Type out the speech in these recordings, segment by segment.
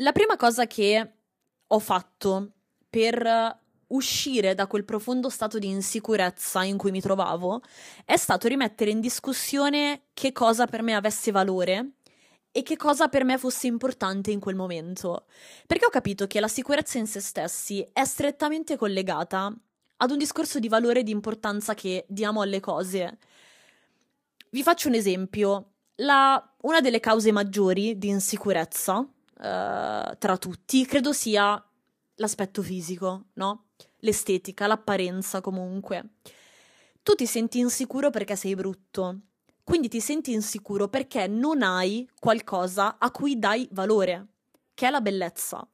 La prima cosa che ho fatto per uscire da quel profondo stato di insicurezza in cui mi trovavo è stato rimettere in discussione che cosa per me avesse valore e che cosa per me fosse importante in quel momento. Perché ho capito che la sicurezza in se stessi è strettamente collegata ad un discorso di valore e di importanza che diamo alle cose. Vi faccio un esempio. La, una delle cause maggiori di insicurezza uh, tra tutti credo sia l'aspetto fisico, no? L'estetica, l'apparenza comunque. Tu ti senti insicuro perché sei brutto, quindi ti senti insicuro perché non hai qualcosa a cui dai valore, che è la bellezza.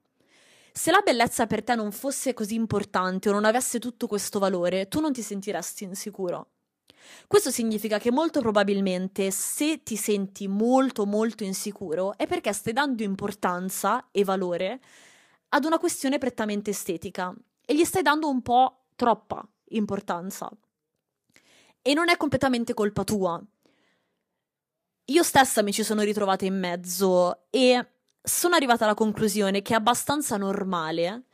Se la bellezza per te non fosse così importante o non avesse tutto questo valore, tu non ti sentiresti insicuro. Questo significa che molto probabilmente se ti senti molto molto insicuro è perché stai dando importanza e valore ad una questione prettamente estetica e gli stai dando un po' troppa importanza. E non è completamente colpa tua, io stessa mi ci sono ritrovata in mezzo e sono arrivata alla conclusione che è abbastanza normale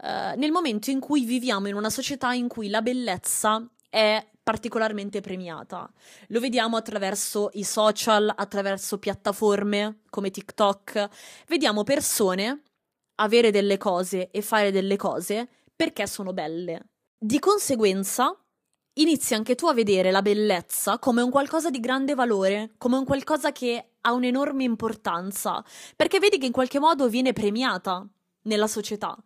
eh, nel momento in cui viviamo in una società in cui la bellezza è particolarmente premiata. Lo vediamo attraverso i social, attraverso piattaforme come TikTok. Vediamo persone avere delle cose e fare delle cose perché sono belle. Di conseguenza, inizi anche tu a vedere la bellezza come un qualcosa di grande valore, come un qualcosa che ha un'enorme importanza, perché vedi che in qualche modo viene premiata nella società.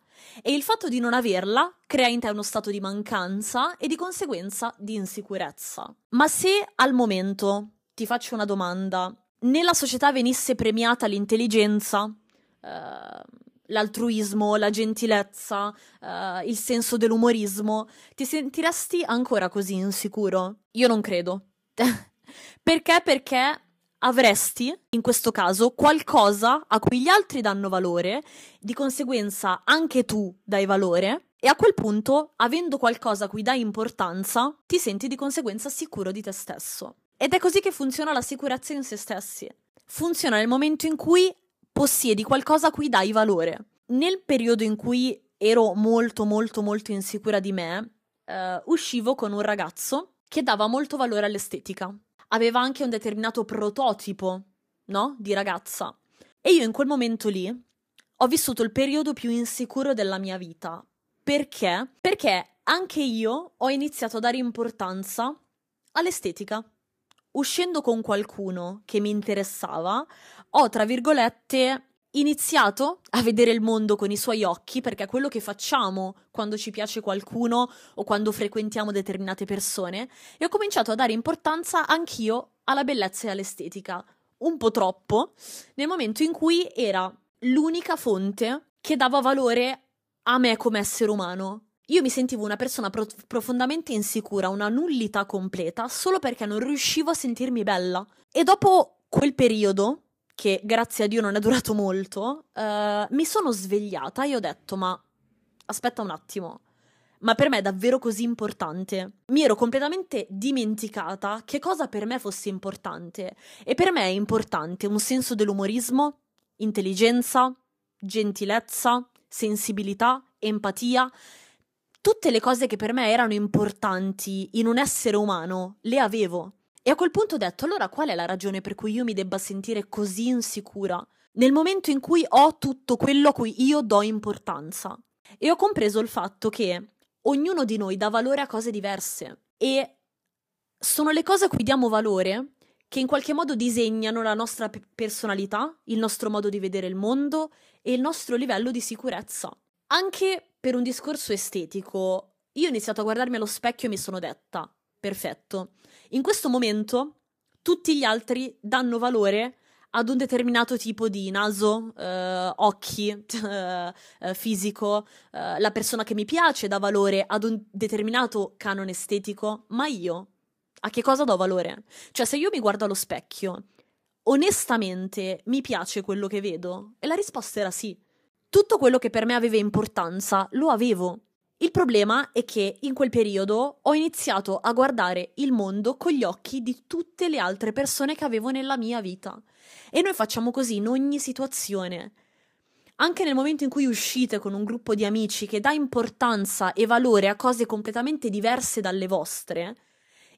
E il fatto di non averla crea in te uno stato di mancanza e di conseguenza di insicurezza. Ma se al momento, ti faccio una domanda, nella società venisse premiata l'intelligenza, eh, l'altruismo, la gentilezza, uh, il senso dell'umorismo, ti sentiresti ancora così insicuro? Io non credo. Perché? Perché avresti, in questo caso, qualcosa a cui gli altri danno valore, di conseguenza anche tu dai valore, e a quel punto, avendo qualcosa a cui dai importanza, ti senti di conseguenza sicuro di te stesso. Ed è così che funziona la sicurezza in se stessi. Funziona nel momento in cui possiedi qualcosa a cui dai valore. Nel periodo in cui ero molto molto molto insicura di me, eh, uscivo con un ragazzo che dava molto valore all'estetica. Aveva anche un determinato prototipo, no? Di ragazza. E io in quel momento lì ho vissuto il periodo più insicuro della mia vita. Perché? Perché anche io ho iniziato a dare importanza all'estetica uscendo con qualcuno che mi interessava, ho, tra virgolette, iniziato a vedere il mondo con i suoi occhi, perché è quello che facciamo quando ci piace qualcuno o quando frequentiamo determinate persone, e ho cominciato a dare importanza anch'io alla bellezza e all'estetica. Un po' troppo, nel momento in cui era l'unica fonte che dava valore a me come essere umano. Io mi sentivo una persona pro- profondamente insicura, una nullità completa, solo perché non riuscivo a sentirmi bella. E dopo quel periodo, che grazie a Dio non è durato molto, uh, mi sono svegliata e ho detto: Ma aspetta un attimo. Ma per me è davvero così importante? Mi ero completamente dimenticata che cosa per me fosse importante. E per me è importante un senso dell'umorismo, intelligenza, gentilezza, sensibilità, empatia tutte le cose che per me erano importanti in un essere umano le avevo. E a quel punto ho detto: allora qual è la ragione per cui io mi debba sentire così insicura? Nel momento in cui ho tutto quello a cui io do importanza. E ho compreso il fatto che ognuno di noi dà valore a cose diverse. E sono le cose a cui diamo valore che in qualche modo disegnano la nostra personalità, il nostro modo di vedere il mondo e il nostro livello di sicurezza. Anche per un discorso estetico, io ho iniziato a guardarmi allo specchio e mi sono detta, perfetto, in questo momento tutti gli altri danno valore ad un determinato tipo di naso, eh, occhi, eh, fisico, eh, la persona che mi piace dà valore ad un determinato canone estetico, ma io a che cosa do valore? Cioè se io mi guardo allo specchio, onestamente mi piace quello che vedo? E la risposta era sì. Tutto quello che per me aveva importanza lo avevo. Il problema è che in quel periodo ho iniziato a guardare il mondo con gli occhi di tutte le altre persone che avevo nella mia vita. E noi facciamo così in ogni situazione. anche nel momento in cui uscite con un gruppo di amici che dà importanza e valore a cose completamente diverse dalle vostre,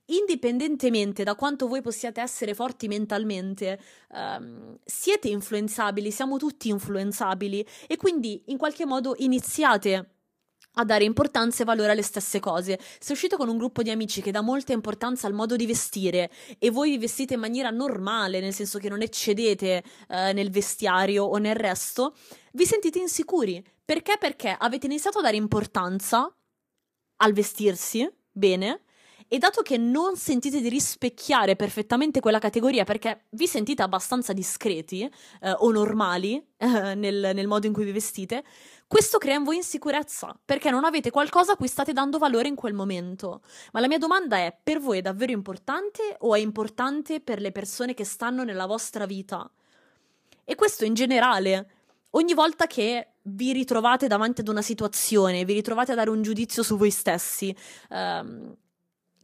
indipendentemente da quanto voi possiate essere forti mentalmente, um, siete influenzabili, siamo tutti influenzabili e quindi in qualche modo iniziate a dare importanza e valore alle stesse cose. Se uscite con un gruppo di amici che dà molta importanza al modo di vestire e voi vi vestite in maniera normale, nel senso che non eccedete eh, nel vestiario o nel resto, vi sentite insicuri. Perché? Perché avete iniziato a dare importanza al vestirsi bene e dato che non sentite di rispecchiare perfettamente quella categoria perché vi sentite abbastanza discreti eh, o normali eh, nel, nel modo in cui vi vestite, questo crea in voi insicurezza perché non avete qualcosa a cui state dando valore in quel momento. Ma la mia domanda è: per voi è davvero importante o è importante per le persone che stanno nella vostra vita? E questo in generale. Ogni volta che vi ritrovate davanti ad una situazione, vi ritrovate a dare un giudizio su voi stessi, ehm,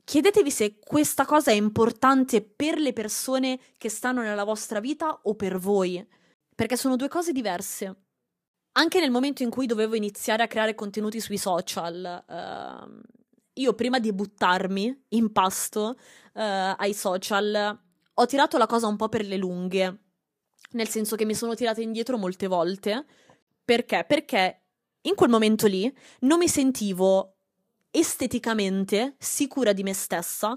Chiedetevi se questa cosa è importante per le persone che stanno nella vostra vita o per voi, perché sono due cose diverse. Anche nel momento in cui dovevo iniziare a creare contenuti sui social, uh, io prima di buttarmi in pasto uh, ai social, ho tirato la cosa un po' per le lunghe, nel senso che mi sono tirata indietro molte volte. Perché? Perché in quel momento lì non mi sentivo esteticamente sicura di me stessa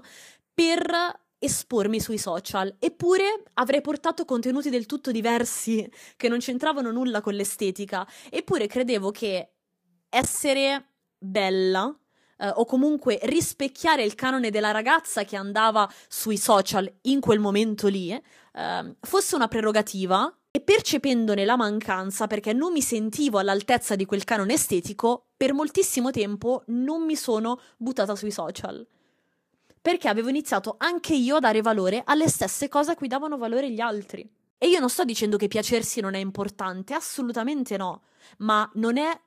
per espormi sui social. Eppure avrei portato contenuti del tutto diversi che non c'entravano nulla con l'estetica. Eppure credevo che essere bella eh, o comunque rispecchiare il canone della ragazza che andava sui social in quel momento lì eh, fosse una prerogativa e percependone la mancanza perché non mi sentivo all'altezza di quel canone estetico, per moltissimo tempo non mi sono buttata sui social. Perché avevo iniziato anche io a dare valore alle stesse cose a cui davano valore gli altri. E io non sto dicendo che piacersi non è importante, assolutamente no, ma non è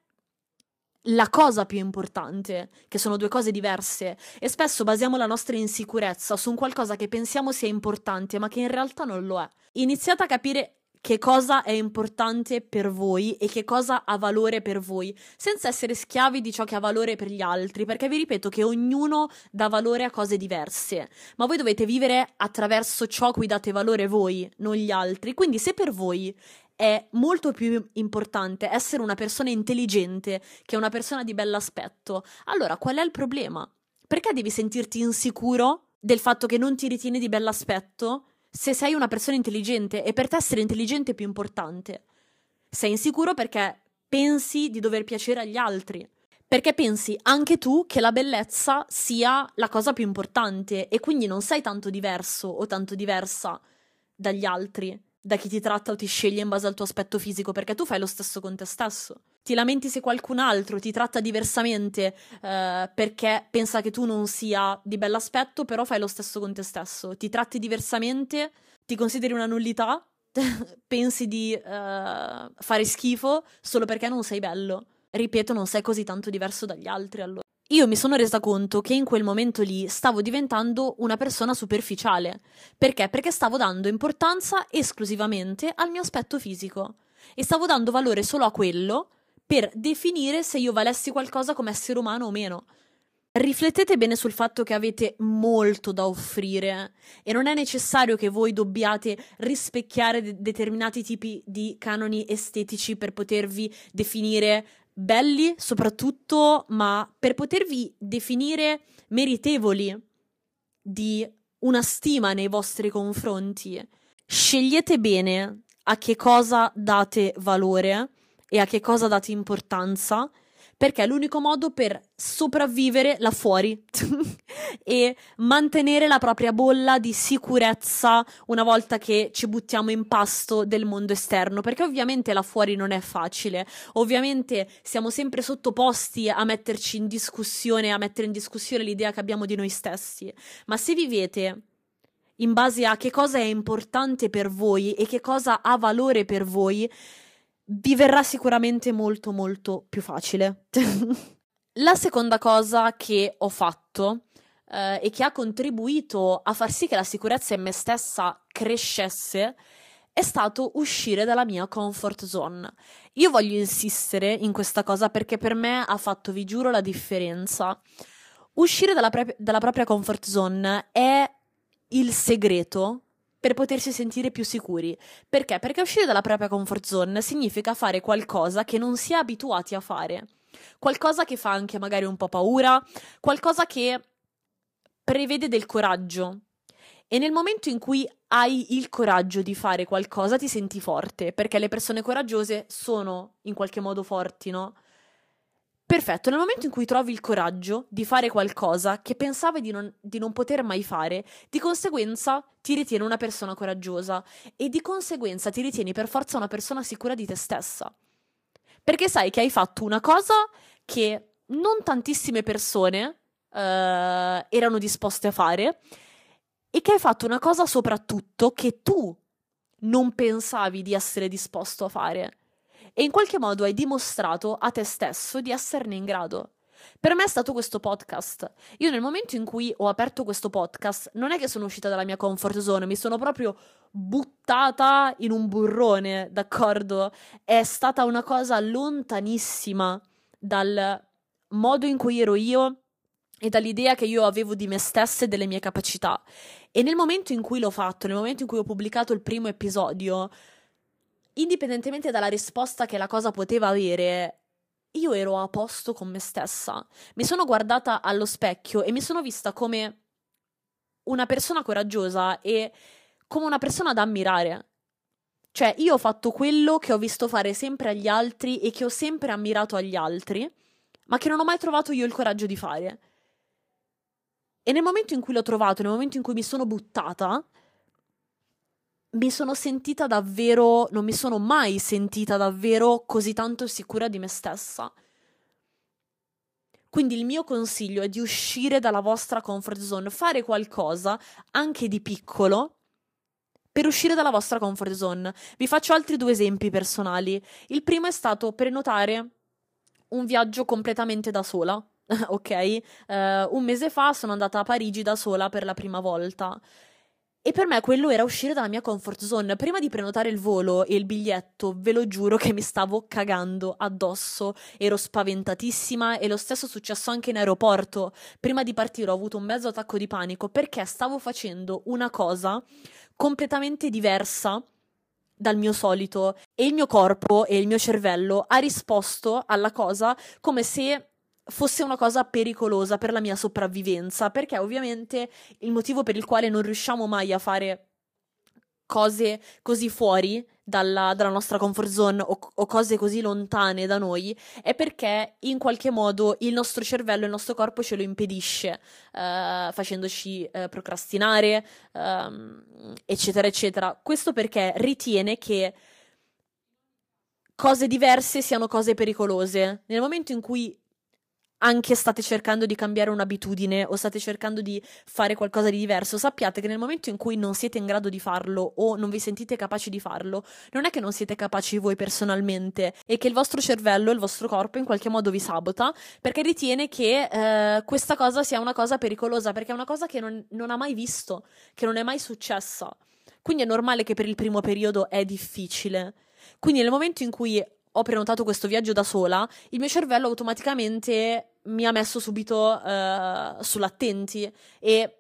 la cosa più importante, che sono due cose diverse, e spesso basiamo la nostra insicurezza su un qualcosa che pensiamo sia importante, ma che in realtà non lo è. Iniziate a capire che cosa è importante per voi e che cosa ha valore per voi, senza essere schiavi di ciò che ha valore per gli altri, perché vi ripeto che ognuno dà valore a cose diverse, ma voi dovete vivere attraverso ciò cui date valore voi, non gli altri. Quindi se per voi è molto più importante essere una persona intelligente che una persona di bell'aspetto, allora qual è il problema? Perché devi sentirti insicuro del fatto che non ti ritieni di bell'aspetto? Se sei una persona intelligente e per te essere intelligente è più importante. Sei insicuro perché pensi di dover piacere agli altri. Perché pensi anche tu che la bellezza sia la cosa più importante e quindi non sei tanto diverso o tanto diversa dagli altri, da chi ti tratta o ti sceglie in base al tuo aspetto fisico, perché tu fai lo stesso con te stesso. Ti lamenti se qualcun altro ti tratta diversamente eh, perché pensa che tu non sia di bell'aspetto, però fai lo stesso con te stesso. Ti tratti diversamente, ti consideri una nullità, pensi di eh, fare schifo solo perché non sei bello. Ripeto, non sei così tanto diverso dagli altri allora. Io mi sono resa conto che in quel momento lì stavo diventando una persona superficiale. Perché? Perché stavo dando importanza esclusivamente al mio aspetto fisico e stavo dando valore solo a quello per definire se io valessi qualcosa come essere umano o meno. Riflettete bene sul fatto che avete molto da offrire e non è necessario che voi dobbiate rispecchiare de- determinati tipi di canoni estetici per potervi definire belli soprattutto, ma per potervi definire meritevoli di una stima nei vostri confronti. Scegliete bene a che cosa date valore e a che cosa date importanza, perché è l'unico modo per sopravvivere là fuori e mantenere la propria bolla di sicurezza una volta che ci buttiamo in pasto del mondo esterno, perché ovviamente là fuori non è facile, ovviamente siamo sempre sottoposti a metterci in discussione, a mettere in discussione l'idea che abbiamo di noi stessi, ma se vivete in base a che cosa è importante per voi e che cosa ha valore per voi, vi verrà sicuramente molto molto più facile. La seconda cosa che ho fatto eh, e che ha contribuito a far sì che la sicurezza in me stessa crescesse è stato uscire dalla mia comfort zone. Io voglio insistere in questa cosa perché per me ha fatto, vi giuro, la differenza. Uscire dalla, pre- dalla propria comfort zone è il segreto per potersi sentire più sicuri. Perché? Perché uscire dalla propria comfort zone significa fare qualcosa che non si è abituati a fare. Qualcosa che fa anche magari un po' paura, qualcosa che prevede del coraggio. E nel momento in cui hai il coraggio di fare qualcosa, ti senti forte, perché le persone coraggiose sono in qualche modo forti, no? Perfetto, nel momento in cui trovi il coraggio di fare qualcosa che pensavi di non, di non, poter mai fare, di conseguenza ti ritieni una persona coraggiosa e di conseguenza ti ritieni per forza una persona sicura di te stessa. Perché sai che hai fatto una cosa che non tantissime persone uh, erano disposte a fare e che hai fatto una cosa soprattutto che tu non pensavi di essere disposto a fare. E in qualche modo hai dimostrato a te stesso di esserne in grado. Per me è stato questo podcast. Io nel momento in cui ho aperto questo podcast, non è che sono uscita dalla mia comfort zone, mi sono proprio buttata in un burrone, d'accordo? È stata una cosa lontanissima dal modo in cui ero io e dall'idea che io avevo di me stessa e delle mie capacità. E nel momento in cui l'ho fatto, nel momento in cui ho pubblicato il primo episodio, indipendentemente dalla risposta che la cosa poteva avere, io ero a posto con me stessa. Mi sono guardata allo specchio e mi sono vista come una persona coraggiosa e come una persona da ammirare. Cioè, io ho fatto quello che ho visto fare sempre agli altri e che ho sempre ammirato agli altri, ma che non ho mai trovato io il coraggio di fare. E nel momento in cui l'ho trovato, nel momento in cui mi sono buttata, mi sono sentita davvero, non mi sono mai sentita davvero così tanto sicura di me stessa. Quindi il mio consiglio è di uscire dalla vostra comfort zone, fare qualcosa anche di piccolo per uscire dalla vostra comfort zone. Vi faccio altri due esempi personali. Il primo è stato prenotare un viaggio completamente da sola. ok? Uh, un mese fa sono andata a Parigi da sola per la prima volta. E per me quello era uscire dalla mia comfort zone. Prima di prenotare il volo e il biglietto, ve lo giuro che mi stavo cagando addosso. Ero spaventatissima e lo stesso è successo anche in aeroporto. Prima di partire ho avuto un mezzo attacco di panico perché stavo facendo una cosa completamente diversa dal mio solito e il mio corpo e il mio cervello ha risposto alla cosa come se fosse una cosa pericolosa per la mia sopravvivenza, perché ovviamente il motivo per il quale non riusciamo mai a fare cose così fuori dalla, dalla nostra comfort zone o, o, cose così lontane da noi è perché in qualche modo il nostro cervello, il nostro corpo ce lo impedisce, uh, facendoci uh, procrastinare, uh, eccetera, eccetera. Questo perché ritiene che cose diverse siano cose pericolose. Nel momento in cui anche state cercando di cambiare un'abitudine o state cercando di fare qualcosa di diverso, sappiate che nel momento in cui non siete in grado di farlo o non vi sentite capaci di farlo, non è che non siete capaci voi personalmente, è che il vostro cervello, il vostro corpo in qualche modo vi sabota perché ritiene che eh, questa cosa sia una cosa pericolosa, perché è una cosa che non, non ha mai visto, che non è mai successa. Quindi è normale che per il primo periodo è difficile. Quindi nel momento in cui ho prenotato questo viaggio da sola, il mio cervello automaticamente mi ha messo subito uh, sull'attenti e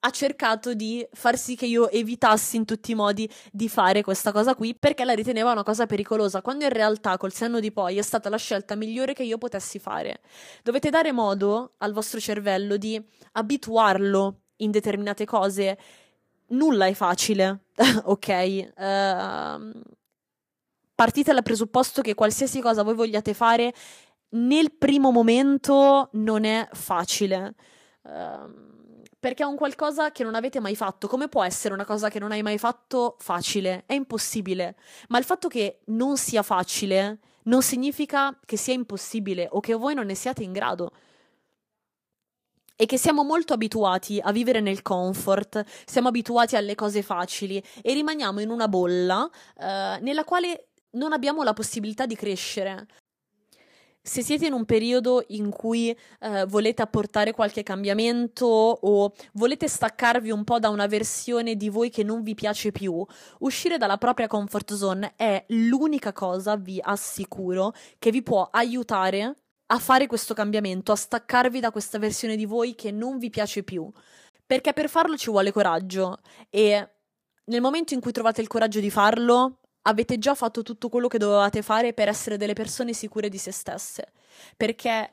ha cercato di far sì che io evitassi in tutti i modi di fare questa cosa qui perché la riteneva una cosa pericolosa, quando in realtà col senno di poi è stata la scelta migliore che io potessi fare. Dovete dare modo al vostro cervello di abituarlo in determinate cose. Nulla è facile, ok? Uh, partite dal presupposto che qualsiasi cosa voi vogliate fare nel primo momento non è facile. Uh, perché è un qualcosa che non avete mai fatto. Come può essere una cosa che non hai mai fatto facile? È impossibile. Ma il fatto che non sia facile non significa che sia impossibile o che voi non ne siate in grado e che siamo molto abituati a vivere nel comfort, siamo abituati alle cose facili e rimaniamo in una bolla uh, nella quale non abbiamo la possibilità di crescere. se siete in un periodo in cui eh, volete apportare qualche cambiamento o volete staccarvi un po' da una versione di voi che non vi piace più, uscire dalla propria comfort zone è l'unica cosa, vi assicuro, che vi può aiutare a fare questo cambiamento, a staccarvi da questa versione di voi che non vi piace più. Perché per farlo ci vuole coraggio e nel momento in cui trovate il coraggio di farlo, avete già fatto tutto quello che dovevate fare per essere delle persone sicure di se stesse. Perché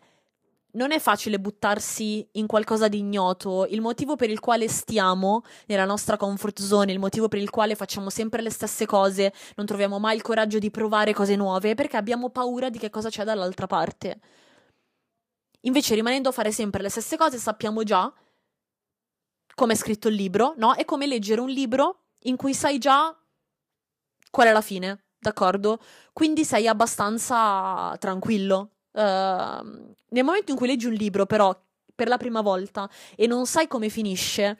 non è facile buttarsi in qualcosa di ignoto. Il motivo per il quale stiamo nella nostra comfort zone, il motivo per il quale facciamo sempre le stesse cose, non troviamo mai il coraggio di provare cose nuove, è perché abbiamo paura di che cosa c'è dall'altra parte. Invece, rimanendo a fare sempre le stesse cose, sappiamo già come è scritto il libro, no? È come leggere un libro in cui sai già qual è la fine, d'accordo? Quindi sei abbastanza tranquillo. Uh, nel momento in cui leggi un libro, però, per la prima volta e non sai come finisce,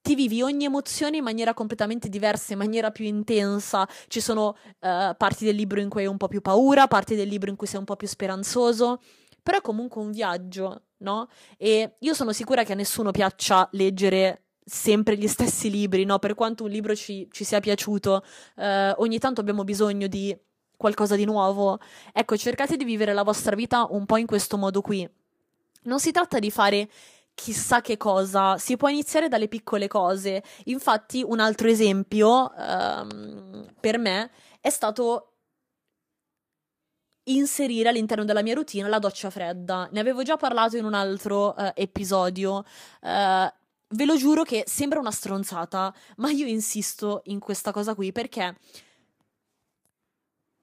ti vivi ogni emozione in maniera completamente diversa, in maniera più intensa. Ci sono uh, parti del libro in cui hai un po' più paura, parti del libro in cui sei un po' più speranzoso, però è comunque un viaggio, no? E io sono sicura che a nessuno piaccia leggere sempre gli stessi libri, no? Per quanto un libro ci, ci sia piaciuto, eh, ogni tanto abbiamo bisogno di qualcosa di nuovo. Ecco, cercate di vivere la vostra vita un po' in questo modo qui. Non si tratta di fare chissà che cosa, si può iniziare dalle piccole cose. Infatti, un altro esempio um, per me è stato inserire all'interno della mia routine la doccia fredda. Ne avevo già parlato in un altro uh, episodio. Uh, ve lo giuro che sembra una stronzata, ma io insisto in questa cosa qui perché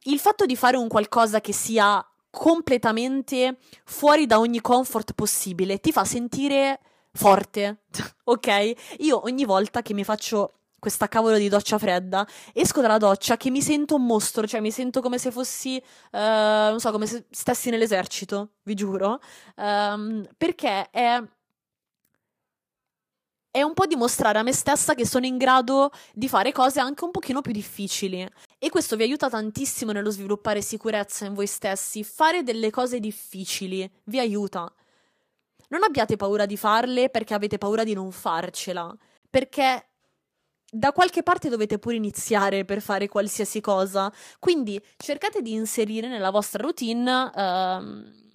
il fatto di fare un qualcosa che sia completamente fuori da ogni comfort possibile ti fa sentire forte, ok? Io ogni volta che mi faccio questa cavolo di doccia fredda, esco dalla doccia che mi sento un mostro, cioè mi sento come se fossi, uh, non so, come se stessi nell'esercito, vi giuro, um, perché è è un po' dimostrare a me stessa che sono in grado di fare cose anche un pochino più difficili. E questo vi aiuta tantissimo nello sviluppare sicurezza in voi stessi. Fare delle cose difficili vi aiuta. Non abbiate paura di farle perché avete paura di non farcela. Perché da qualche parte dovete pure iniziare per fare qualsiasi cosa. Quindi cercate di inserire nella vostra routine. Uh,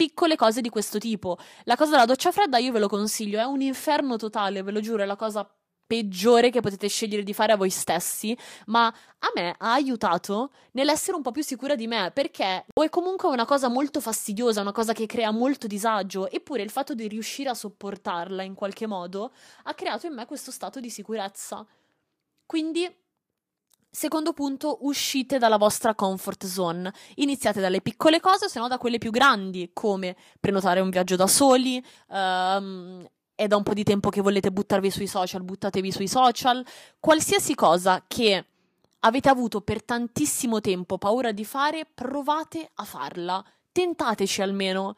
piccole cose di questo tipo. La cosa della doccia fredda io ve lo consiglio, è un inferno totale, ve lo giuro, è la cosa peggiore che potete scegliere di fare a voi stessi, ma a me ha aiutato nell'essere un po' più sicura di me, perché o è comunque una cosa molto fastidiosa, una cosa che crea molto disagio, eppure il fatto di riuscire a sopportarla in qualche modo ha creato in me questo stato di sicurezza. Quindi Secondo punto, uscite dalla vostra comfort zone. Iniziate dalle piccole cose, se no da quelle più grandi, come prenotare un viaggio da soli. Um, è da un po' di tempo che volete buttarvi sui social, buttatevi sui social. Qualsiasi cosa che avete avuto per tantissimo tempo paura di fare, provate a farla. Tentateci almeno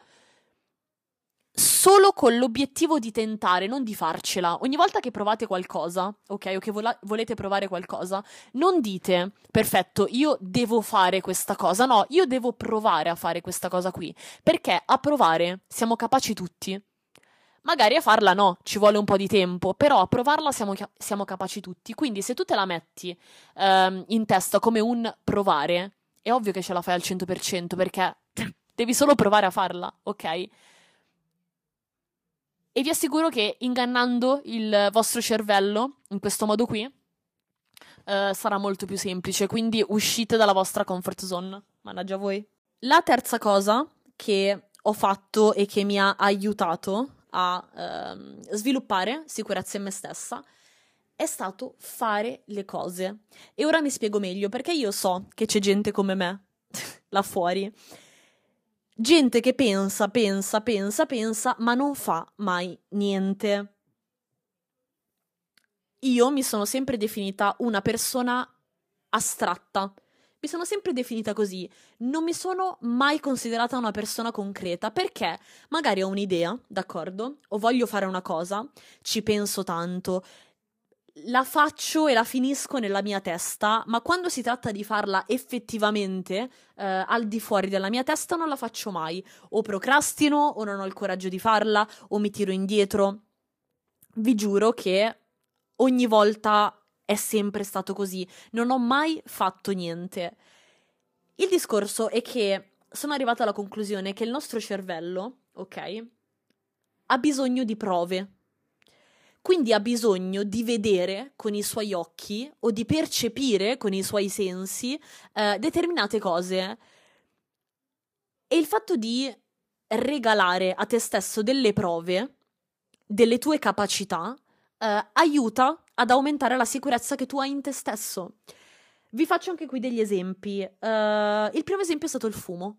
solo con l'obiettivo di tentare, non di farcela. Ogni volta che provate qualcosa, ok, o che vola- volete provare qualcosa, non dite, perfetto, io devo fare questa cosa. No, io devo provare a fare questa cosa qui. Perché a provare siamo capaci tutti. Magari a farla no, ci vuole un po' di tempo, però a provarla siamo, siamo capaci tutti. Quindi se tu te la metti um, in testa come un provare, è ovvio che ce la fai al 100% perché devi solo provare a farla, ok? E vi assicuro che ingannando il vostro cervello in questo modo qui uh, sarà molto più semplice. Quindi uscite dalla vostra comfort zone. Mannaggia voi. La terza cosa che ho fatto e che mi ha aiutato a uh, sviluppare sicurezza in me stessa è stato fare le cose. E ora mi spiego meglio perché io so che c'è gente come me là fuori Gente che pensa, pensa, pensa, pensa, ma non fa mai niente. Io mi sono sempre definita una persona astratta. Mi sono sempre definita così. Non mi sono mai considerata una persona concreta perché magari ho un'idea, d'accordo? O voglio fare una cosa, ci penso tanto, la faccio e la finisco nella mia testa, ma quando si tratta di farla effettivamente eh, al di fuori della mia testa non la faccio mai. O procrastino, o non ho il coraggio di farla, o mi tiro indietro. Vi giuro che ogni volta è sempre stato così. Non ho mai fatto niente. Il discorso è che sono arrivata alla conclusione che il nostro cervello, ok, ha bisogno di prove quindi ha bisogno di vedere con i suoi occhi o di percepire con i suoi sensi eh, determinate cose. E il fatto di regalare a te stesso delle prove, delle tue capacità, eh, aiuta ad aumentare la sicurezza che tu hai in te stesso. Vi faccio anche qui degli esempi. Uh, il primo esempio è stato il fumo.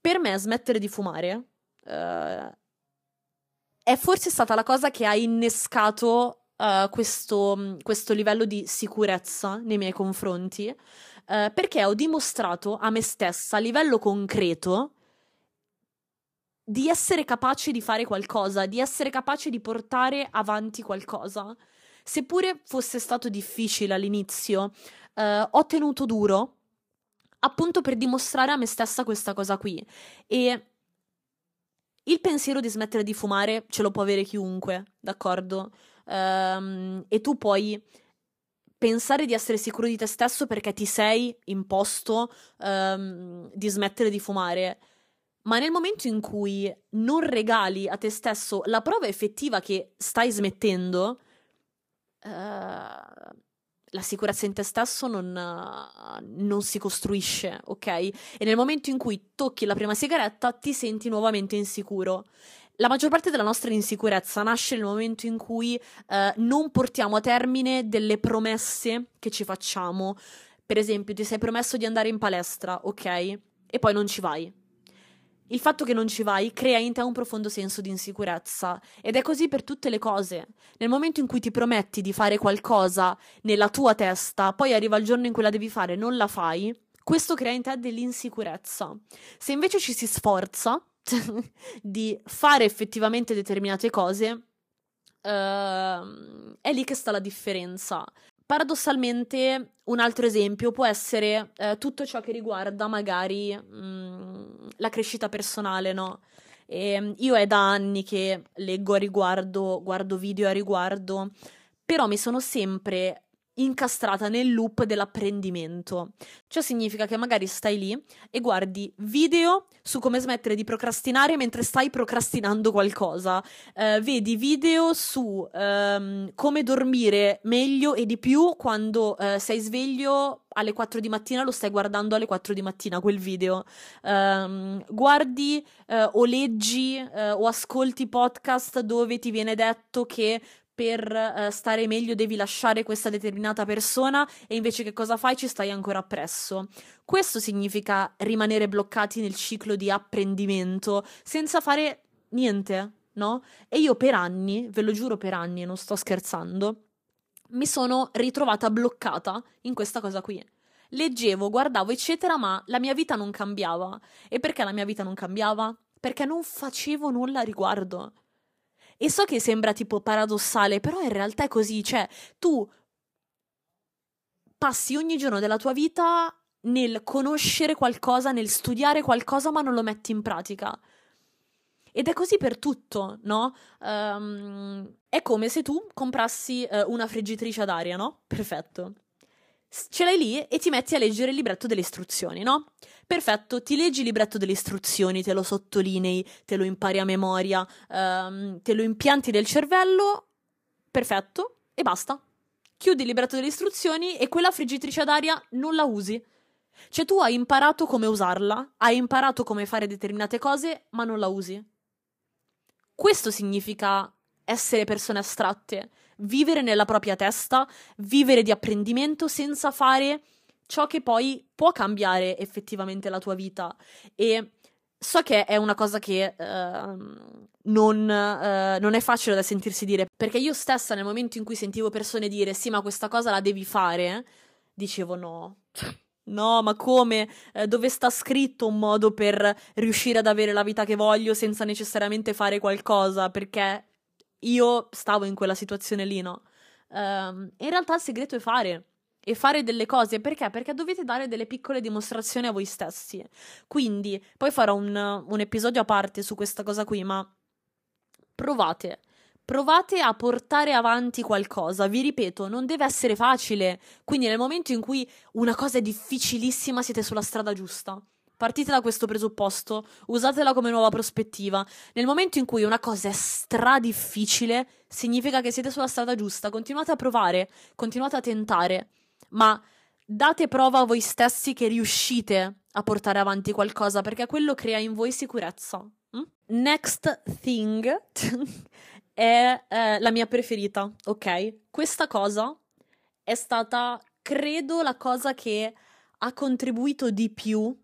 Per me smettere di fumare uh, è forse stata la cosa che ha innescato uh, questo, questo, livello di sicurezza nei miei confronti, uh, perché ho dimostrato a me stessa a livello concreto di essere capace di fare qualcosa, di essere capace di portare avanti qualcosa. Seppure fosse stato difficile all'inizio, uh, ho tenuto duro appunto per dimostrare a me stessa questa cosa qui. E il pensiero di smettere di fumare ce lo può avere chiunque, d'accordo? Um, e tu puoi pensare di essere sicuro di te stesso perché ti sei imposto um, di smettere di fumare. Ma nel momento in cui non regali a te stesso la prova effettiva che stai smettendo, uh, la sicurezza in te stesso non, non, si costruisce, ok? E nel momento in cui tocchi la prima sigaretta ti senti nuovamente insicuro. La maggior parte della nostra insicurezza nasce nel momento in cui eh, non portiamo a termine delle promesse che ci facciamo. Per esempio, ti sei promesso di andare in palestra, ok? E poi non ci vai il fatto che non ci vai crea in te un profondo senso di insicurezza ed è così per tutte le cose. Nel momento in cui ti prometti di fare qualcosa nella tua testa, poi arriva il giorno in cui la devi fare e non la fai, questo crea in te dell'insicurezza. Se invece ci si sforza di fare effettivamente determinate cose, uh, è lì che sta la differenza. Paradossalmente, un altro esempio può essere eh, tutto ciò che riguarda magari mh, mm, la crescita personale, no? E ehm, io è da anni che leggo a riguardo, guardo video a riguardo, però mi sono sempre incastrata nel loop dell'apprendimento. Ciò significa che magari stai lì e guardi video su come smettere di procrastinare mentre stai procrastinando qualcosa. Uh, vedi video su um, come dormire meglio e di più quando uh, sei sveglio alle 4 di mattina, lo stai guardando alle 4 di mattina quel video. Um, guardi uh, o leggi o ascolti podcast dove ti viene detto che per uh, stare meglio devi lasciare questa determinata persona e invece che cosa fai? Ci stai ancora appresso. Questo significa rimanere bloccati nel ciclo di apprendimento senza fare niente, no? E io per anni, ve lo giuro per anni, non sto scherzando, mi sono ritrovata bloccata in questa cosa qui. Leggevo, guardavo, eccetera, ma la mia vita non cambiava. E perché la mia vita non cambiava? Perché non facevo nulla a riguardo. E so che sembra tipo paradossale, però in realtà è così, cioè tu passi ogni giorno della tua vita nel conoscere qualcosa, nel studiare qualcosa, ma non lo metti in pratica. Ed è così per tutto, no? Um, è come se tu comprassi uh, una friggitrice ad aria, no? Perfetto ce l'hai lì e ti metti a leggere il libretto delle istruzioni, no? Perfetto, ti leggi il libretto delle istruzioni, te lo sottolinei, te lo impari a memoria, um, te lo impianti nel cervello, perfetto, e basta. Chiudi il libretto delle istruzioni e quella friggitrice ad aria non la usi. Cioè tu hai imparato come usarla, hai imparato come fare determinate cose, ma non la usi. Questo significa essere persone astratte, vivere nella propria testa, vivere di apprendimento senza fare ciò che poi può cambiare effettivamente la tua vita. E so che è una cosa che uh, non, uh, non, è facile da sentirsi dire, perché io stessa nel momento in cui sentivo persone dire sì, ma questa cosa la devi fare, dicevo no. No, ma come? Eh, dove sta scritto un modo per riuscire ad avere la vita che voglio senza necessariamente fare qualcosa? Perché io stavo in quella situazione lì, no? Um, in realtà il segreto è fare e fare delle cose perché? Perché dovete dare delle piccole dimostrazioni a voi stessi. Quindi, poi farò un, un episodio a parte su questa cosa qui, ma provate. Provate a portare avanti qualcosa. Vi ripeto, non deve essere facile. Quindi, nel momento in cui una cosa è difficilissima, siete sulla strada giusta. Partite da questo presupposto, usatela come nuova prospettiva. Nel momento in cui una cosa è stra difficile, significa che siete sulla strada giusta. Continuate a provare, continuate a tentare, ma date prova a voi stessi che riuscite a portare avanti qualcosa, perché quello crea in voi sicurezza. Mm? Next thing è eh, la mia preferita, ok? Questa cosa è stata, credo, la cosa che ha contribuito di più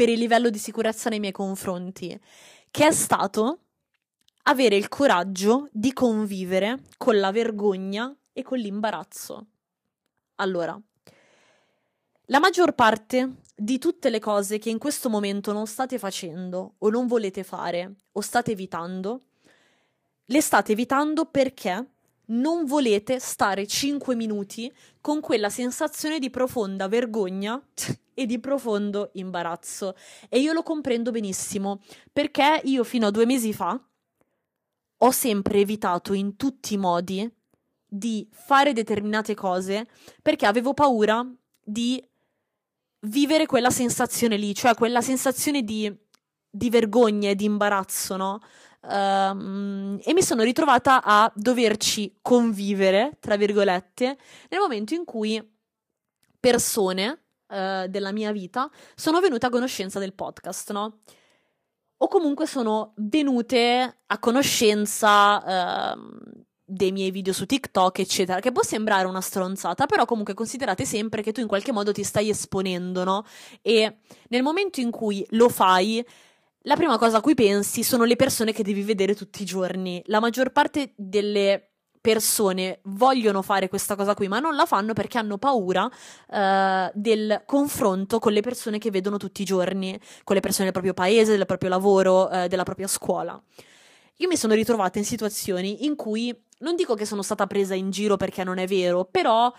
per il livello di sicurezza nei miei confronti, che è stato avere il coraggio di convivere con la vergogna e con l'imbarazzo. Allora, la maggior parte di tutte le cose che in questo momento non state facendo o non volete fare o state evitando, le state evitando perché non volete stare 5 minuti con quella sensazione di profonda vergogna e di profondo imbarazzo. E io lo comprendo benissimo, perché io fino a due mesi fa ho sempre evitato in tutti i modi di fare determinate cose perché avevo paura di vivere quella sensazione lì, cioè quella sensazione di, di vergogna e di imbarazzo, no? Um, e mi sono ritrovata a doverci convivere, tra virgolette, nel momento in cui persone uh, della mia vita sono venute a conoscenza del podcast, no? O comunque sono venute a conoscenza uh, dei miei video su TikTok, eccetera, che può sembrare una stronzata, però comunque considerate sempre che tu in qualche modo ti stai esponendo, no? E nel momento in cui lo fai, la prima cosa a cui pensi sono le persone che devi vedere tutti i giorni. La maggior parte delle persone vogliono fare questa cosa qui, ma non la fanno perché hanno paura uh, del confronto con le persone che vedono tutti i giorni, con le persone del proprio paese, del proprio lavoro, uh, della propria scuola. Io mi sono ritrovata in situazioni in cui non dico che sono stata presa in giro perché non è vero, però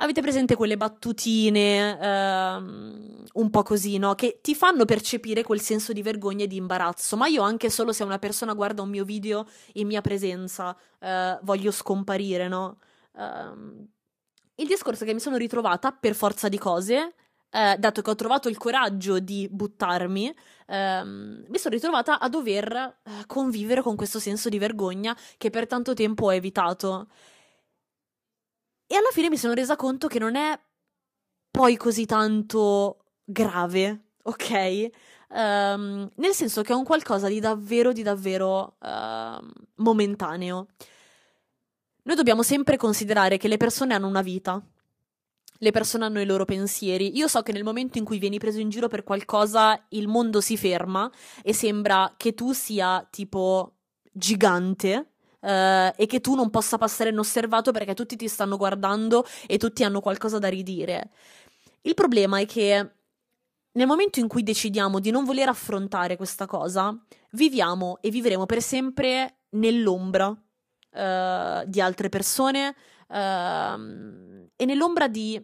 Avete presente quelle battutine ehm, un po' così, no? Che ti fanno percepire quel senso di vergogna e di imbarazzo. Ma io, anche solo se una persona guarda un mio video in mia presenza, eh, voglio scomparire, no? Um, il discorso è che mi sono ritrovata per forza di cose. Eh, dato che ho trovato il coraggio di buttarmi, ehm, mi sono ritrovata a dover eh, convivere con questo senso di vergogna che per tanto tempo ho evitato. E alla fine mi sono resa conto che non è poi così tanto grave, ok? Um, nel senso che è un qualcosa di davvero, di davvero uh, momentaneo. Noi dobbiamo sempre considerare che le persone hanno una vita, le persone hanno i loro pensieri. Io so che nel momento in cui vieni preso in giro per qualcosa, il mondo si ferma e sembra che tu sia tipo gigante Uh, e che tu non possa passare inosservato perché tutti ti stanno guardando e tutti hanno qualcosa da ridire. Il problema è che nel momento in cui decidiamo di non voler affrontare questa cosa, viviamo e vivremo per sempre nell'ombra uh, di altre persone uh, e nell'ombra di,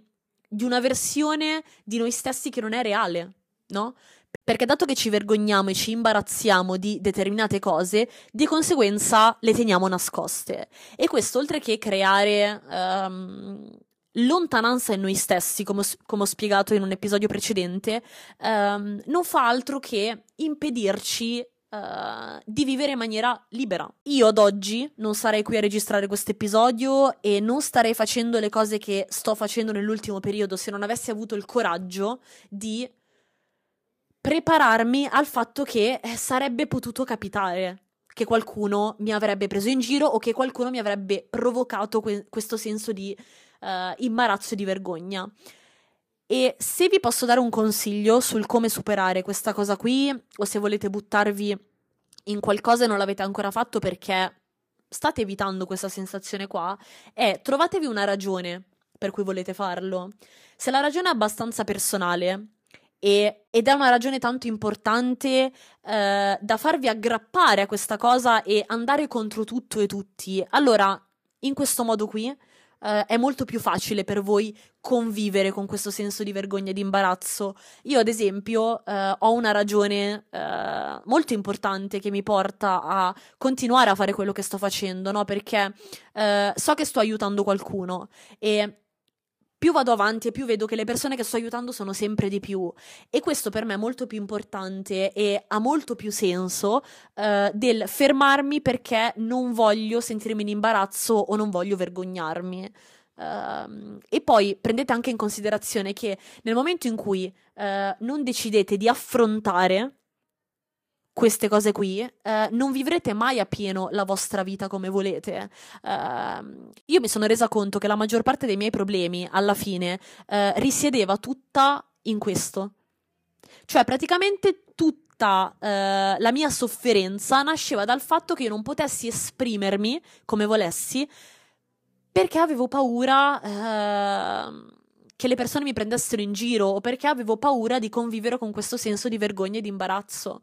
di una versione di noi stessi che non è reale, no? Perché dato che ci vergogniamo e ci imbarazziamo di determinate cose, di conseguenza le teniamo nascoste. E questo, oltre che creare um, lontananza in noi stessi, come, come, ho spiegato in un episodio precedente, um, non fa altro che impedirci Uh, di vivere in maniera libera. Io ad oggi non sarei qui a registrare questo episodio e non starei facendo le cose che sto facendo nell'ultimo periodo se non avessi avuto il coraggio di prepararmi al fatto che eh, sarebbe potuto capitare che qualcuno mi avrebbe preso in giro o che qualcuno mi avrebbe provocato que- questo senso di uh, imbarazzo e di vergogna. E se vi posso dare un consiglio sul come superare questa cosa qui, o se volete buttarvi in qualcosa e non l'avete ancora fatto perché state evitando questa sensazione qua, è trovatevi una ragione per cui volete farlo. Se la ragione è abbastanza personale E, ed è una ragione tanto importante eh, da farvi aggrappare a questa cosa e andare contro tutto e tutti. Allora, in questo modo qui Uh, è molto più facile per voi convivere con questo senso di vergogna e di imbarazzo. Io, ad esempio, uh, ho una ragione uh, molto importante che mi porta a continuare a fare quello che sto facendo, no? Perché so che sto aiutando qualcuno e più vado avanti e più vedo che le persone che sto aiutando sono sempre di più e questo per me è molto più importante e ha molto più senso uh, del fermarmi perché non voglio sentirmi in imbarazzo o non voglio vergognarmi. Uh, e poi prendete anche in considerazione che nel momento in cui uh, non decidete di affrontare queste cose qui, eh, non vivrete mai a pieno la vostra vita come volete. Uh, io mi sono resa conto che la maggior parte dei miei problemi, alla fine, uh, risiedeva tutta in questo. Cioè, praticamente tutta uh, la mia sofferenza nasceva dal fatto che io non potessi esprimermi come volessi perché avevo paura ehm, che le persone mi prendessero in giro o perché avevo paura di convivere con questo senso di vergogna e di imbarazzo.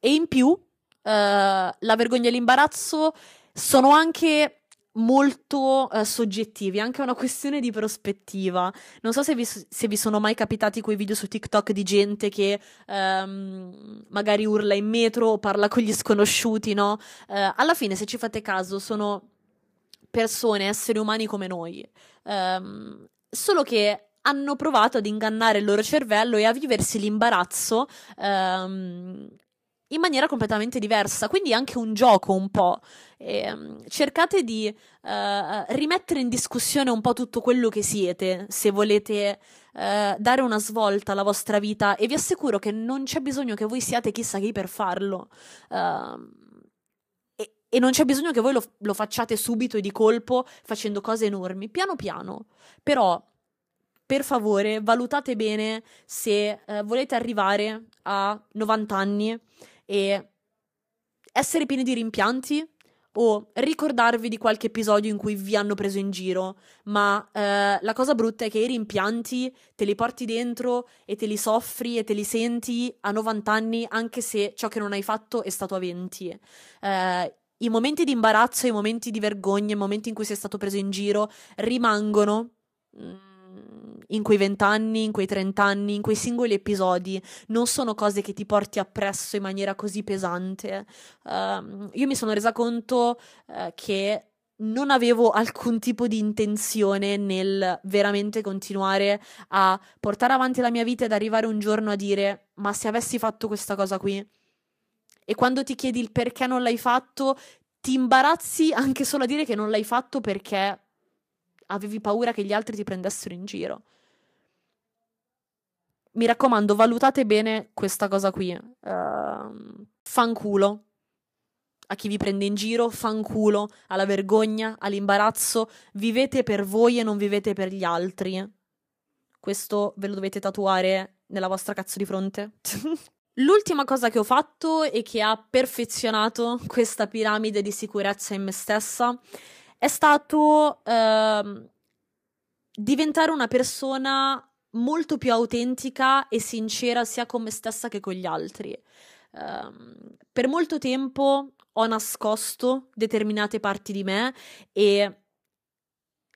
E in più, uh, la vergogna e l'imbarazzo sono anche molto uh, soggettivi, anche una questione di prospettiva. Non so se vi, se vi, sono mai capitati quei video su TikTok di gente che um, magari urla in metro o parla con gli sconosciuti, no? Uh, alla fine, se ci fate caso, sono persone, esseri umani come noi. Um, solo che hanno provato ad ingannare il loro cervello e a viversi l'imbarazzo um, in maniera completamente diversa, quindi anche un gioco un po'. E, um, cercate di uh, rimettere in discussione un po' tutto quello che siete, se volete uh, dare una svolta alla vostra vita e vi assicuro che non c'è bisogno che voi siate chissà chi per farlo. Uh, e, non c'è bisogno che voi lo, lo facciate subito e di colpo facendo cose enormi, piano piano. Però per favore valutate bene se eh, volete arrivare a 90 anni e essere pieni di rimpianti o ricordarvi di qualche episodio in cui vi hanno preso in giro, ma eh, la cosa brutta è che i rimpianti te li porti dentro e te li soffri e te li senti a 90 anni anche se ciò che non hai fatto è stato a 20. Eh, I momenti di imbarazzo, i momenti di vergogna, i momenti in cui sei stato preso in giro rimangono. In quei vent'anni, in quei trent'anni, in quei singoli episodi, non sono cose che ti porti appresso in maniera così pesante. Uh, io mi sono resa conto uh, che non avevo alcun tipo di intenzione nel veramente continuare a portare avanti la mia vita ed arrivare un giorno a dire ma se avessi fatto questa cosa qui e quando ti chiedi il perché non l'hai fatto ti imbarazzi anche solo a dire che non l'hai fatto perché avevi paura che gli altri ti prendessero in giro mi raccomando, valutate bene questa cosa qui. Uh, fanculo a chi vi prende in giro, fanculo alla vergogna, all'imbarazzo. Vivete per voi e non vivete per gli altri. Questo ve lo dovete tatuare nella vostra cazzo di fronte. L'ultima cosa che ho fatto e che ha perfezionato questa piramide di sicurezza in me stessa è stato uh, diventare una persona molto più autentica e sincera sia con me stessa che con gli altri. Um, per molto tempo ho nascosto determinate parti di me e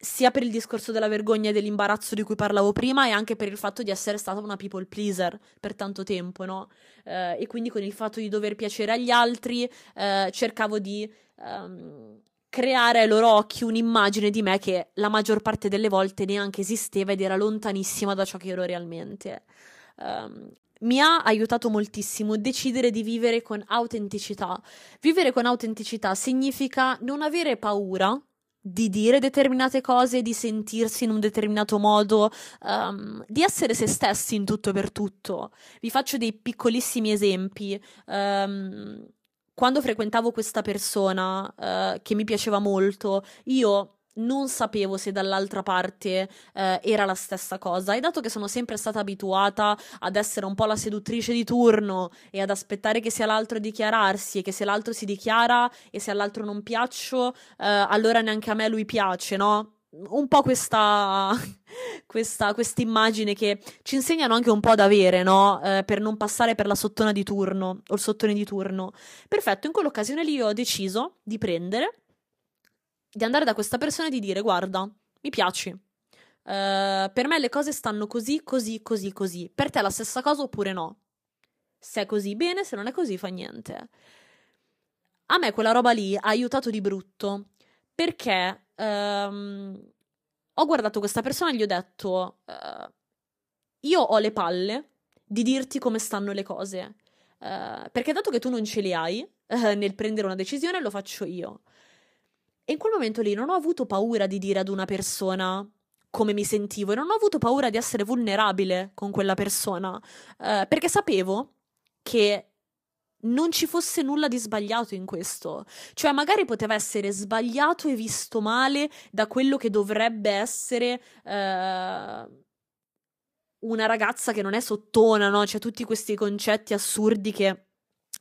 sia per il discorso della vergogna e dell'imbarazzo di cui parlavo prima e anche per il fatto di essere stata una people pleaser per tanto tempo, no? Uh, e quindi con il fatto di dover piacere agli altri uh, cercavo di um, creare ai loro occhi un'immagine di me che la maggior parte delle volte neanche esisteva ed era lontanissima da ciò che ero realmente. Um, mi ha aiutato moltissimo decidere di vivere con autenticità. Vivere con autenticità significa non avere paura di dire determinate cose, di sentirsi in un determinato modo, um, di essere se stessi in tutto e per tutto. Vi faccio dei piccolissimi esempi. Um, quando frequentavo questa persona uh, che mi piaceva molto, io non sapevo se dall'altra parte uh, era la stessa cosa e dato che sono sempre stata abituata ad essere un po' la seduttrice di turno e ad aspettare che sia l'altro a dichiararsi e che se l'altro si dichiara e se all'altro non piaccio, uh, allora neanche a me lui piace, no? Un po' questa, questa immagine che ci insegnano anche un po' ad avere, no? Eh, per non passare per la sottona di turno o il sottone di turno. Perfetto, in quell'occasione lì ho deciso di prendere, di andare da questa persona e di dire: Guarda, mi piaci. Uh, per me le cose stanno così, così, così, così. Per te è la stessa cosa oppure no? Se è così, bene, se non è così, fa niente. A me quella roba lì ha aiutato di brutto perché um, ho guardato questa persona e gli ho detto: uh, Io ho le palle di dirti come stanno le cose. Uh, perché dato che tu non ce le hai uh, nel prendere una decisione, lo faccio io. E in quel momento lì non ho avuto paura di dire ad una persona come mi sentivo e non ho avuto paura di essere vulnerabile con quella persona, perché sapevo che non ci fosse nulla di sbagliato in questo. Cioè, magari poteva essere sbagliato e visto male da quello che dovrebbe essere eh, una ragazza che non è sottona, no? Cioè, tutti questi concetti assurdi che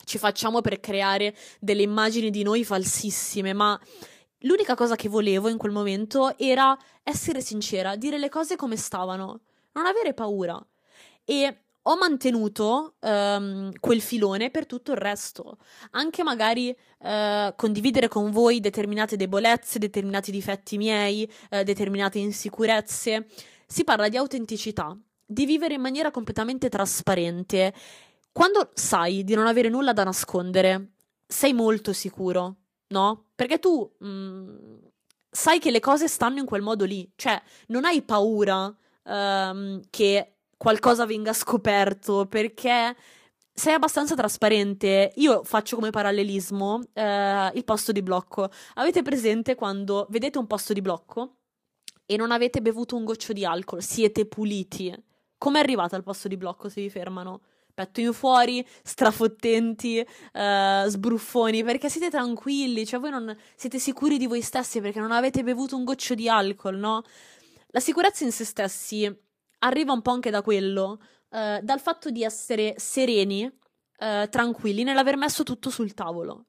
ci facciamo per creare delle immagini di noi falsissime, ma l'unica cosa che volevo in quel momento era essere sincera, dire le cose come stavano, non avere paura. E ho mantenuto um, quel filone per tutto il resto. Anche magari uh, condividere con voi determinate debolezze, determinati difetti miei, uh, determinate insicurezze. Si parla di autenticità, di vivere in maniera completamente trasparente. Quando sai di non avere nulla da nascondere, sei molto sicuro, no? Perché tu mh, mm, sai che le cose stanno in quel modo lì, cioè non hai paura um, che qualcosa venga scoperto perché sei abbastanza trasparente. Io faccio come parallelismo eh, il posto di blocco. Avete presente quando vedete un posto di blocco e non avete bevuto un goccio di alcol, siete puliti. Come arrivate al posto di blocco se vi fermano? Petto in fuori, strafottenti, eh, sbruffoni, perché siete tranquilli, cioè voi non siete sicuri di voi stessi perché non avete bevuto un goccio di alcol, no? La sicurezza in se stessi arriva un po' anche da quello, uh, dal fatto di essere sereni, uh, tranquilli nell'aver messo tutto sul tavolo.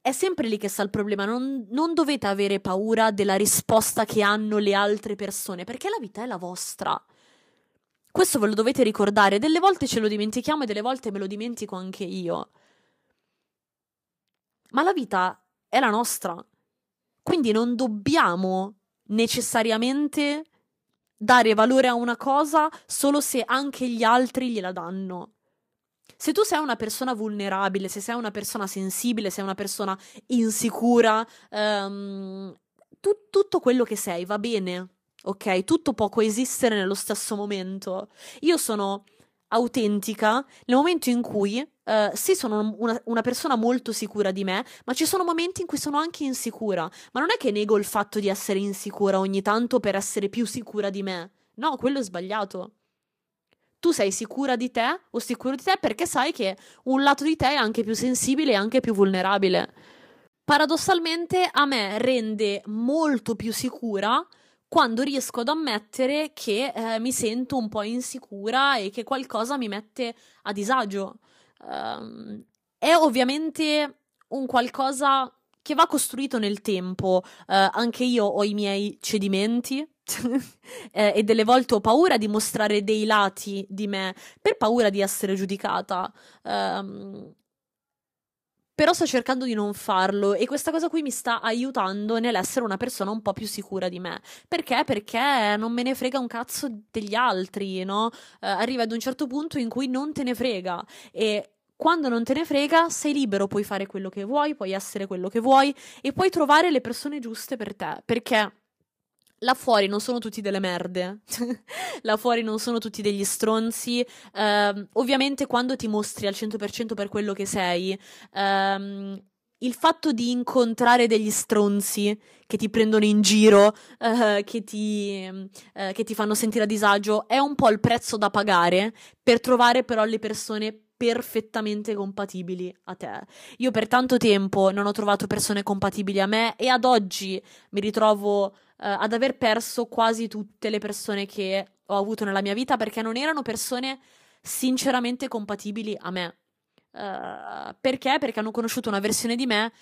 È sempre lì che sta il problema, non, non dovete avere paura della risposta che hanno le altre persone, perché la vita è la vostra. Questo ve lo dovete ricordare, delle volte ce lo dimentichiamo e delle volte me lo dimentico anche io. Ma la vita è la nostra. Quindi non dobbiamo necessariamente dare valore a una cosa solo se anche gli altri gliela danno. Se tu sei una persona vulnerabile, se sei una persona sensibile, sei una persona insicura, um, tu, tutto quello che sei va bene, ok? Tutto può coesistere nello stesso momento. Io sono autentica nel momento in cui uh, sì, sono una, una, persona molto sicura di me, ma ci sono momenti in cui sono anche insicura. Ma non è che nego il fatto di essere insicura ogni tanto per essere più sicura di me. No, quello è sbagliato. Tu sei sicura di te o sicuro di te perché sai che un lato di te è anche più sensibile e anche più vulnerabile. Paradossalmente a me rende molto più sicura quando riesco ad ammettere che eh, mi sento un po' insicura e che qualcosa mi mette a disagio. Um, è ovviamente un qualcosa che va costruito nel tempo. Uh, anche io ho i miei cedimenti. eh, e delle volte ho paura di mostrare dei lati di me per paura di essere giudicata. Um, però sto cercando di non farlo e questa cosa qui mi sta aiutando nell'essere una persona un po' più sicura di me. Perché? Perché non me ne frega un cazzo degli altri, no? Eh, arriva ad un certo punto in cui non te ne frega e quando non te ne frega, sei libero, puoi fare quello che vuoi, puoi essere quello che vuoi e puoi trovare le persone giuste per te. Perché là fuori non sono tutti delle merde, là fuori non sono tutti degli stronzi. Uh, ovviamente quando ti mostri al 100% per quello che sei, um, il fatto di incontrare degli stronzi che ti prendono in giro, uh, che, ti, uh, che ti fanno sentire a disagio, è un po' il prezzo da pagare per trovare però le persone perfettamente compatibili a te. Io per tanto tempo non ho trovato persone compatibili a me e ad oggi mi ritrovo uh, ad aver perso quasi tutte le persone che ho avuto nella mia vita perché non erano persone sinceramente compatibili a me. Uh, perché? Perché hanno conosciuto una versione di me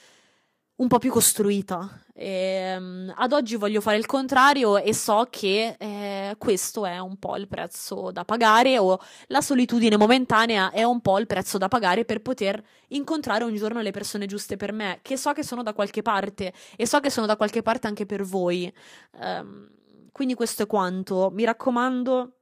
un po' più costruita. E, um, ad oggi voglio fare il contrario e so che eh, questo è un po' il prezzo da pagare o la solitudine momentanea è un po' il prezzo da pagare per poter incontrare un giorno le persone giuste per me, che so che sono da qualche parte e so che sono da qualche parte anche per voi. Um, quindi questo è quanto. Mi raccomando,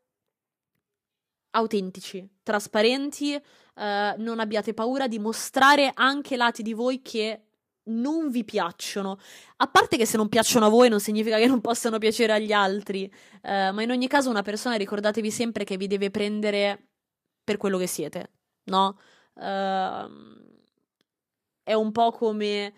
autentici, trasparenti, uh, non abbiate paura di mostrare anche lati di voi che non vi piacciono. A parte che se non piacciono a voi non significa che non possano piacere agli altri, uh, ma in ogni caso una persona ricordatevi sempre che vi deve prendere per quello che siete, no? Uh, è un po' come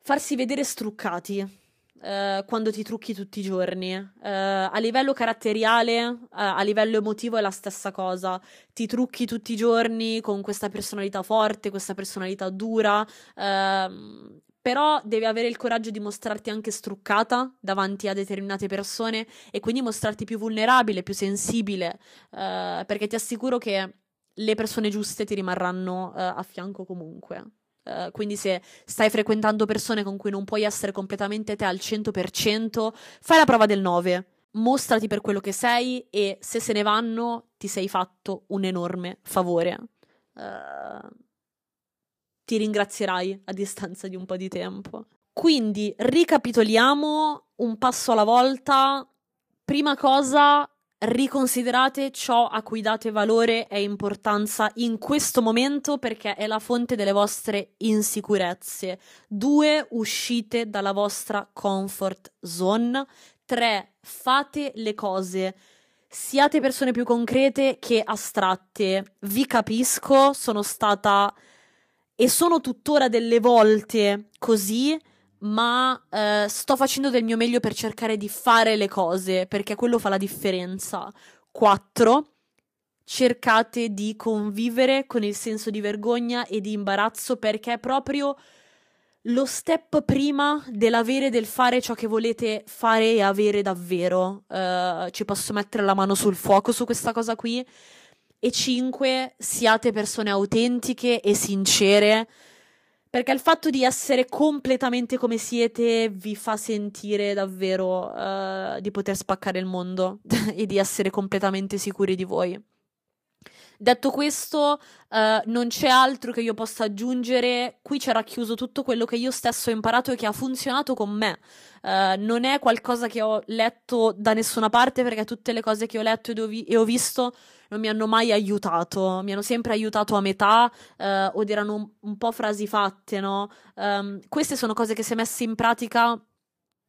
farsi vedere struccati. Uh, quando ti trucchi tutti i giorni. Uh, a livello caratteriale, uh, a livello emotivo è la stessa cosa. Ti trucchi tutti i giorni con questa personalità forte, questa personalità dura. Ehm, però devi avere il coraggio di mostrarti anche struccata davanti a determinate persone e quindi mostrarti più vulnerabile, più sensibile, perché ti assicuro che le persone giuste ti rimarranno a fianco comunque. Uh, quindi se stai frequentando persone con cui non puoi essere completamente te al 100%, fai la prova del 9. Mostrati per quello che sei e se se ne vanno ti sei fatto un enorme favore. Uh, ti ringrazierai a distanza di un po' di tempo. Quindi ricapitoliamo un passo alla volta. Prima cosa, riconsiderate ciò a cui date valore e importanza in questo momento perché è la fonte delle vostre insicurezze. Due, uscite dalla vostra comfort zone. Tre, fate le cose. Siate persone più concrete che astratte. Vi capisco, sono stata e sono tuttora delle volte così ma eh, sto facendo del mio meglio per cercare di fare le cose, perché quello fa la differenza. 4. Cercate di convivere con il senso di vergogna e di imbarazzo perché è proprio lo step prima dell'avere e del fare ciò che volete fare e avere davvero. Uh, ci posso mettere la mano sul fuoco su questa cosa qui. E 5. Siate persone autentiche e sincere perché il fatto di essere completamente come siete vi fa sentire davvero uh, di poter spaccare il mondo e di essere completamente sicuri di voi. Detto questo, uh, non c'è altro che io possa aggiungere. Qui c'è racchiuso tutto quello che io stesso ho imparato e che ha funzionato con me. Uh, non è qualcosa che ho letto da nessuna parte, perché tutte le cose che ho letto e ho, vi- e ho visto non mi hanno mai aiutato, mi hanno sempre aiutato a metà eh, o erano un, un, po' frasi fatte, no? Um, queste sono cose che se messe in pratica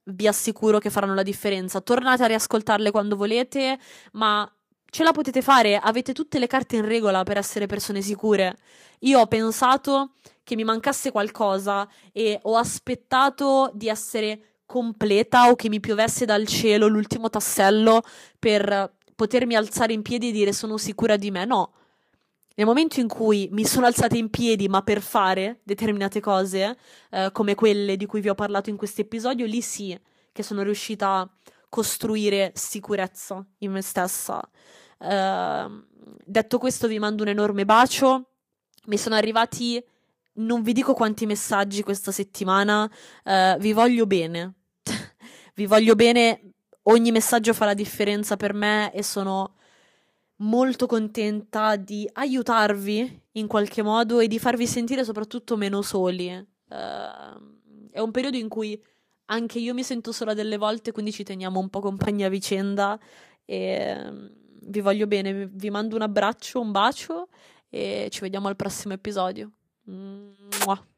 vi assicuro che faranno la differenza. Tornate a riascoltarle quando volete, ma ce la potete fare, avete tutte le carte in regola per essere persone sicure. Io ho pensato che mi mancasse qualcosa e ho aspettato di essere completa o che mi piovesse dal cielo l'ultimo tassello per potermi alzare in piedi e dire sono sicura di me, no. Nel momento in cui mi sono alzata in piedi, ma per fare determinate cose, eh, come quelle di cui vi ho parlato in questo episodio, lì sì che sono riuscita a costruire sicurezza in me stessa. Eh, detto questo, vi mando un enorme bacio. Mi sono arrivati, non vi dico quanti messaggi questa settimana. Eh, vi voglio bene. vi voglio bene ogni messaggio fa la differenza per me e sono molto contenta di aiutarvi in qualche modo e di farvi sentire soprattutto meno soli. Uh, è un periodo in cui anche io mi sento sola delle volte, quindi ci teniamo un po' compagnia a vicenda e uh, vi voglio bene, vi mando un abbraccio, un bacio e ci vediamo al prossimo episodio. Mua.